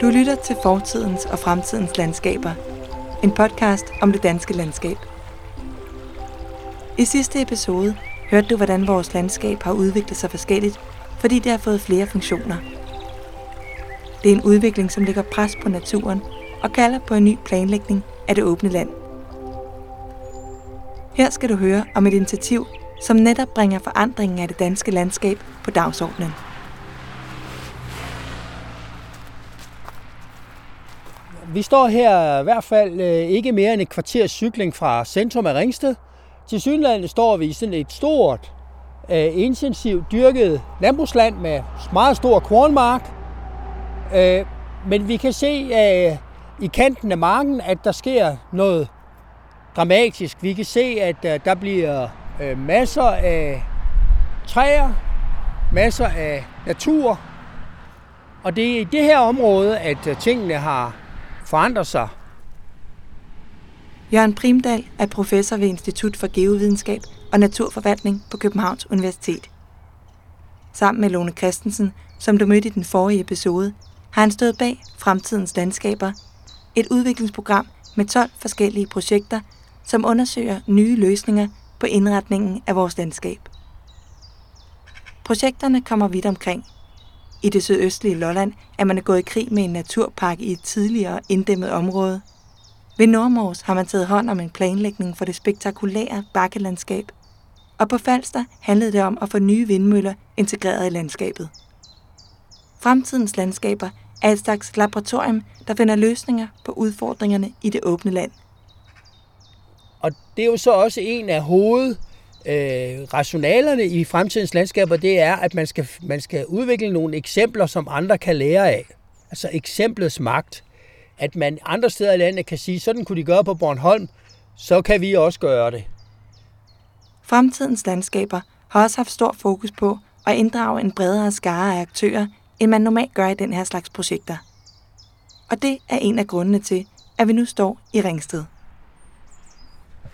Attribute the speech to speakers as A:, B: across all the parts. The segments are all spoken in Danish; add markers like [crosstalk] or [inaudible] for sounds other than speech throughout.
A: Du lytter til fortidens og fremtidens landskaber. En podcast om det danske landskab. I sidste episode hørte du, hvordan vores landskab har udviklet sig forskelligt, fordi det har fået flere funktioner. Det er en udvikling, som lægger pres på naturen og kalder på en ny planlægning af det åbne land. Her skal du høre om et initiativ, som netop bringer forandringen af det danske landskab på dagsordenen.
B: Vi står her i hvert fald øh, ikke mere end et kvarters cykling fra centrum af Ringsted. Til Sydlandet står vi i sådan et stort, øh, intensivt dyrket landbrugsland med meget stor kornmark. Øh, men vi kan se i kanten af marken, at der sker noget dramatisk. Vi kan se, at der bliver masser af træer, masser af natur. Og det er i det her område, at tingene har forandrer sig.
A: Jørgen Primdal er professor ved Institut for Geovidenskab og Naturforvaltning på Københavns Universitet. Sammen med Lone Christensen, som du mødte i den forrige episode, har han stået bag Fremtidens Landskaber, et udviklingsprogram med 12 forskellige projekter, som undersøger nye løsninger på indretningen af vores landskab. Projekterne kommer vidt omkring – i det sydøstlige Lolland er man gået i krig med en naturpark i et tidligere inddæmmet område. Ved Nordmors har man taget hånd om en planlægning for det spektakulære bakkelandskab. Og på Falster handlede det om at få nye vindmøller integreret i landskabet. Fremtidens landskaber er et slags laboratorium, der finder løsninger på udfordringerne i det åbne land.
B: Og det er jo så også en af hoved øh, rationalerne i fremtidens landskaber, det er, at man skal, man skal udvikle nogle eksempler, som andre kan lære af. Altså eksemplets magt. At man andre steder i landet kan sige, sådan kunne de gøre på Bornholm, så kan vi også gøre det.
A: Fremtidens landskaber har også haft stor fokus på at inddrage en bredere skare af aktører, end man normalt gør i den her slags projekter. Og det er en af grundene til, at vi nu står i Ringsted.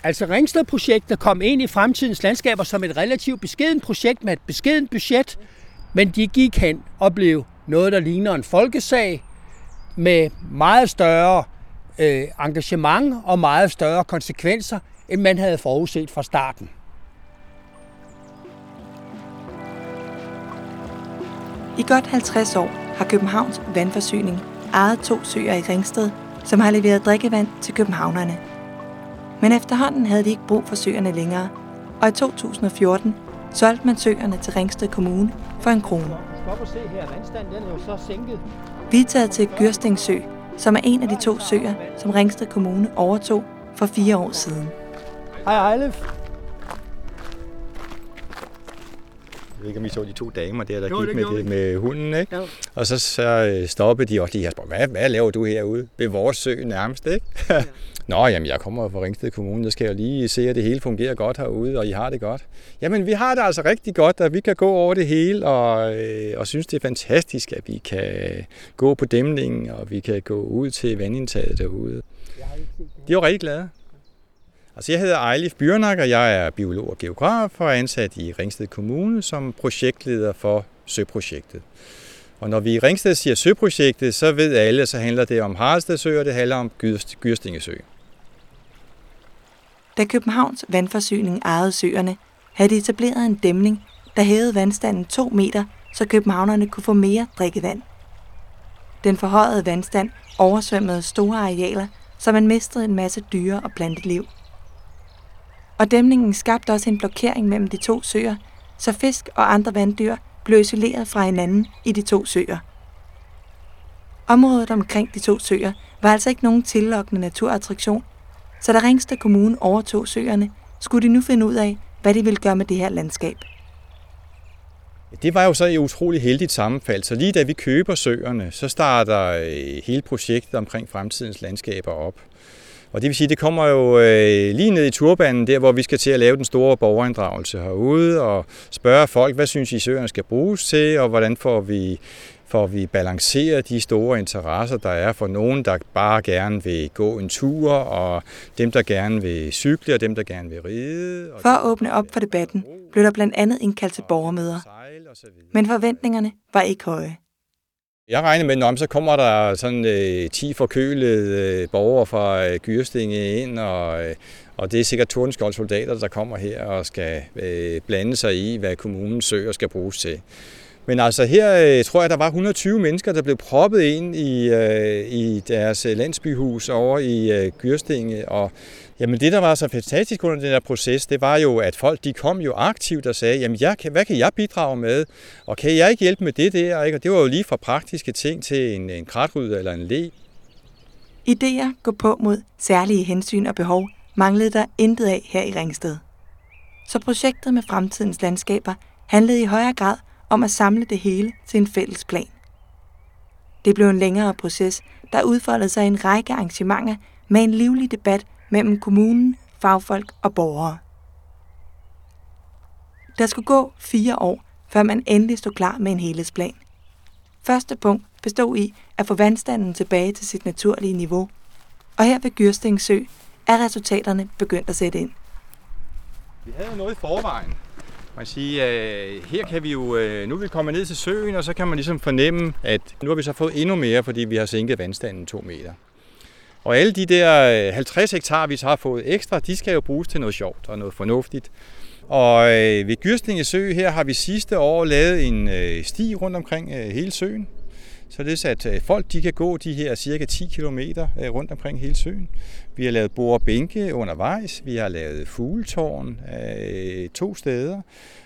B: Altså Ringsted-projektet kom ind i fremtidens landskaber som et relativt beskeden projekt med et beskeden budget, men de gik hen og blev noget, der ligner en folkesag med meget større øh, engagement og meget større konsekvenser, end man havde forudset fra starten.
A: I godt 50 år har Københavns vandforsyning ejet to søer i Ringsted, som har leveret drikkevand til københavnerne – men efterhånden havde de ikke brug for søerne længere, og i 2014 solgte man søerne til Ringsted Kommune for en krone. er. Vi er taget til Gyrstingsø, som er en af de to søer, som Ringsted Kommune overtog for fire år siden.
B: Hej Ejlef.
C: Ved ikke, om I så de to damer der, der jo, gik med, med hunden, ikke? Jo. Og så, så øh, stoppede de også lige her og hvad, hvad laver du herude? Ved vores sø nærmest, ikke? Ja. [laughs] Nå, jamen jeg kommer fra Ringsted Kommune, der skal jeg lige se, at det hele fungerer godt herude, og I har det godt. Jamen vi har det altså rigtig godt, at vi kan gå over det hele, og, øh, og synes det er fantastisk, at vi kan gå på dæmningen, og vi kan gå ud til vandindtaget derude. De er jo rigtig glade. Altså jeg hedder Ejlif Bjørnak, og jeg er biolog og geograf og er ansat i Ringsted Kommune som projektleder for Søprojektet. Og når vi i Ringsted siger Søprojektet, så ved alle, så handler det om Haraldsted og det handler om Gyrstingesø.
A: Da Københavns vandforsyning ejede søerne, havde de etableret en dæmning, der hævede vandstanden 2 meter, så københavnerne kunne få mere drikkevand. Den forhøjede vandstand oversvømmede store arealer, så man mistede en masse dyre- og planteliv. Og dæmningen skabte også en blokering mellem de to søer, så fisk og andre vanddyr blev isoleret fra hinanden i de to søer. Området omkring de to søer var altså ikke nogen tillokkende naturattraktion, så da Ringsted Kommune overtog søerne, skulle de nu finde ud af, hvad de ville gøre med det her landskab.
C: Det var jo så et utroligt heldigt sammenfald, så lige da vi køber søerne, så starter øh, hele projektet omkring fremtidens landskaber op. Og det vil sige, det kommer jo øh, lige ned i turbanen, der hvor vi skal til at lave den store borgerinddragelse herude, og spørge folk, hvad synes I søerne skal bruges til, og hvordan får vi får vi balanceret de store interesser, der er for nogen, der bare gerne vil gå en tur, og dem, der gerne vil cykle, og dem, der gerne vil ride.
A: For at åbne op for debatten, blev der blandt andet indkaldt til borgermøder. Men forventningerne var ikke høje.
C: Jeg regner med, at så kommer der sådan øh, 10 forkølede øh, borgere fra øh, Gyrstinge ind, og, øh, og det er sikkert Tordenskjold soldater, der kommer her og skal øh, blande sig i, hvad kommunens søger skal bruges til. Men altså her øh, tror jeg, der var 120 mennesker, der blev proppet ind i, øh, i deres øh, landsbyhus over i øh, Gyrstinge, og Jamen det, der var så fantastisk under den der proces, det var jo, at folk de kom jo aktivt og sagde, jamen jeg, hvad kan jeg bidrage med? Og kan jeg ikke hjælpe med det der? Ikke? Og det var jo lige fra praktiske ting til en, en kratrydde eller en le.
A: Ideer gå på mod særlige hensyn og behov manglede der intet af her i Ringsted. Så projektet med fremtidens landskaber handlede i højere grad om at samle det hele til en fælles plan. Det blev en længere proces, der udfoldede sig i en række arrangementer med en livlig debat mellem kommunen, fagfolk og borgere. Der skulle gå fire år, før man endelig stod klar med en helhedsplan. Første punkt bestod i at få vandstanden tilbage til sit naturlige niveau, og her ved Gyrsting Sø er resultaterne begyndt at sætte ind.
C: Vi havde noget i forvejen. Man siger, øh, her kan vi jo, øh, nu er vi kommet ned til søen, og så kan man ligesom fornemme, at nu har vi så fået endnu mere, fordi vi har sænket vandstanden to meter. Og alle de der øh, 50 hektar, vi så har fået ekstra, de skal jo bruges til noget sjovt og noget fornuftigt. Og øh, ved Gyrslinge Sø her har vi sidste år lavet en øh, sti rundt omkring øh, hele søen. Så det er, at øh, folk de kan gå de her cirka 10 km øh, rundt omkring hele søen. Vi har lavet bord og bænke undervejs. Vi har lavet fugletårn øh, to steder.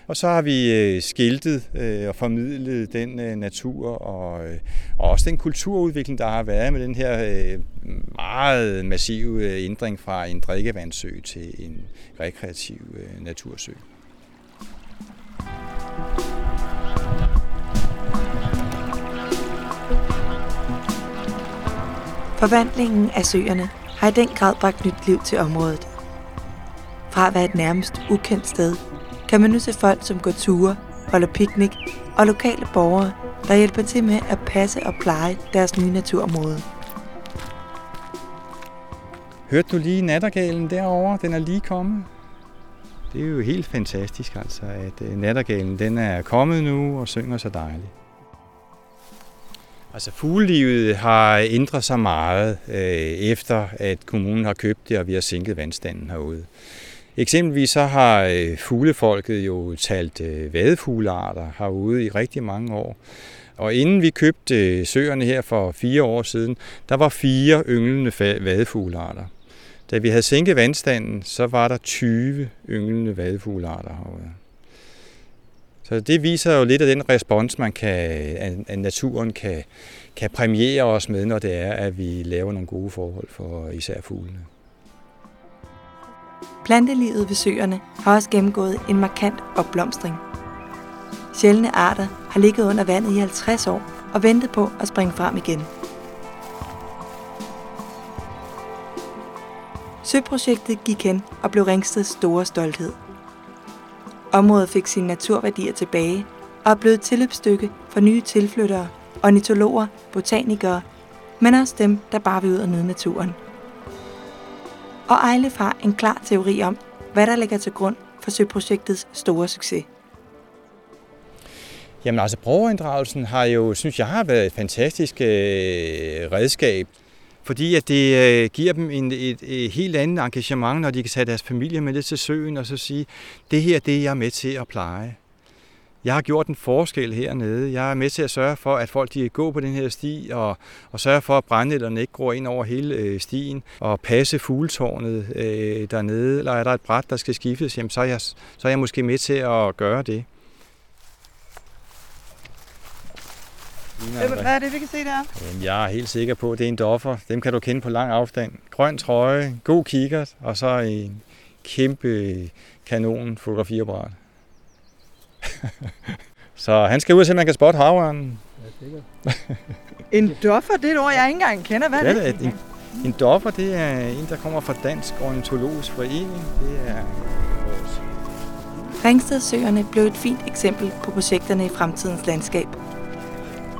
C: Og så har vi skiltet og formidlet den natur og, og også den kulturudvikling, der har været med den her meget massive ændring fra en drikkevandsø til en rekreativ natursø.
A: Forvandlingen af søerne har i den grad bragt nyt liv til området. Fra at være et nærmest ukendt sted kan man nu se folk, som går ture, holder piknik og lokale borgere, der hjælper til med at passe og pleje deres nye naturområde.
C: Hørte du lige nattergalen derovre? Den er lige kommet. Det er jo helt fantastisk, altså, at øh, nattergalen den er kommet nu og synger så dejligt. Altså fuglelivet har ændret sig meget øh, efter, at kommunen har købt det, og vi har sænket vandstanden herude. Eksempelvis så har øh, fuglefolket jo talt øh, vadefuglearter herude i rigtig mange år. Og inden vi købte øh, søerne her for fire år siden, der var fire ynglende vadefuglearter. Da vi havde sænket vandstanden, så var der 20 ynglende vadefuglearter herude. Så det viser jo lidt af den respons, man kan, at naturen kan, kan præmiere os med, når det er, at vi laver nogle gode forhold for især fuglene.
A: Plantelivet ved søerne har også gennemgået en markant opblomstring. Sjældne arter har ligget under vandet i 50 år og ventet på at springe frem igen. Søprojektet gik hen og blev Ringsteds store stolthed. Området fik sine naturværdier tilbage og er blevet et tilløbsstykke for nye tilflyttere, ornitologer, botanikere, men også dem, der bare vil ud og nyde naturen og Ejlef har en klar teori om, hvad der ligger til grund for søprojektets store succes.
C: Jamen altså, brugerinddragelsen har jo, synes jeg, har været et fantastisk øh, redskab, fordi at det øh, giver dem en, et, et helt andet engagement, når de kan tage deres familie med det til søen og så sige, det her det er jeg med til at pleje. Jeg har gjort en forskel hernede. Jeg er med til at sørge for, at folk de går på den her sti, og, og sørge for, at brændnælderne ikke går ind over hele øh, stien, og passe fugletårnet øh, dernede, eller er der et bræt, der skal skiftes, jamen, så, er jeg, så er jeg måske med til at gøre det.
A: Hvad er det, vi kan se der?
C: Jamen, jeg er helt sikker på, at det er en doffer. Dem kan du kende på lang afstand. Grøn trøje, god kikkert, og så en kæmpe kanon fotografiapparat. [laughs] så han skal ud og se, om man kan spotte havørnen.
A: Ja, [laughs] en doffer, det er et ord, jeg ikke engang kender. Hvad er ja, det?
C: En, en doffer, det er en, der kommer fra Dansk Ornitologisk Forening. Det er.
A: Ringstedsøerne blev et fint eksempel på projekterne i fremtidens landskab.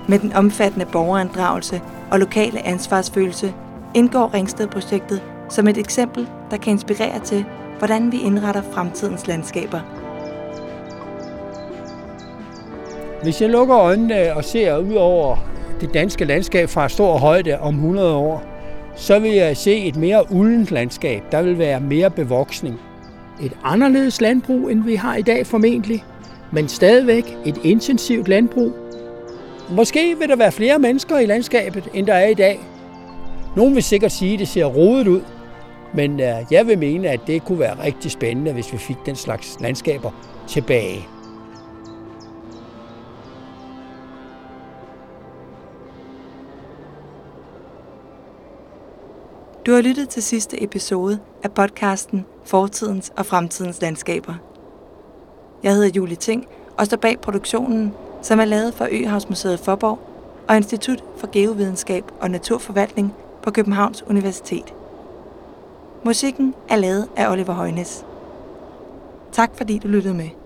A: Med den omfattende borgerinddragelse og lokale ansvarsfølelse indgår Ringsted-projektet som et eksempel, der kan inspirere til, hvordan vi indretter fremtidens landskaber –
B: Hvis jeg lukker øjnene og ser ud over det danske landskab fra stor højde om 100 år, så vil jeg se et mere uldent landskab. Der vil være mere bevoksning. Et anderledes landbrug, end vi har i dag formentlig, men stadigvæk et intensivt landbrug. Måske vil der være flere mennesker i landskabet, end der er i dag. Nogle vil sikkert sige, at det ser rodet ud, men øh, jeg vil mene, at det kunne være rigtig spændende, hvis vi fik den slags landskaber tilbage.
A: Du har lyttet til sidste episode af podcasten Fortidens og Fremtidens Landskaber. Jeg hedder Julie Ting og står bag produktionen, som er lavet for Øhavsmuseet Forborg og Institut for Geovidenskab og Naturforvaltning på Københavns Universitet. Musikken er lavet af Oliver Højnes. Tak fordi du lyttede med.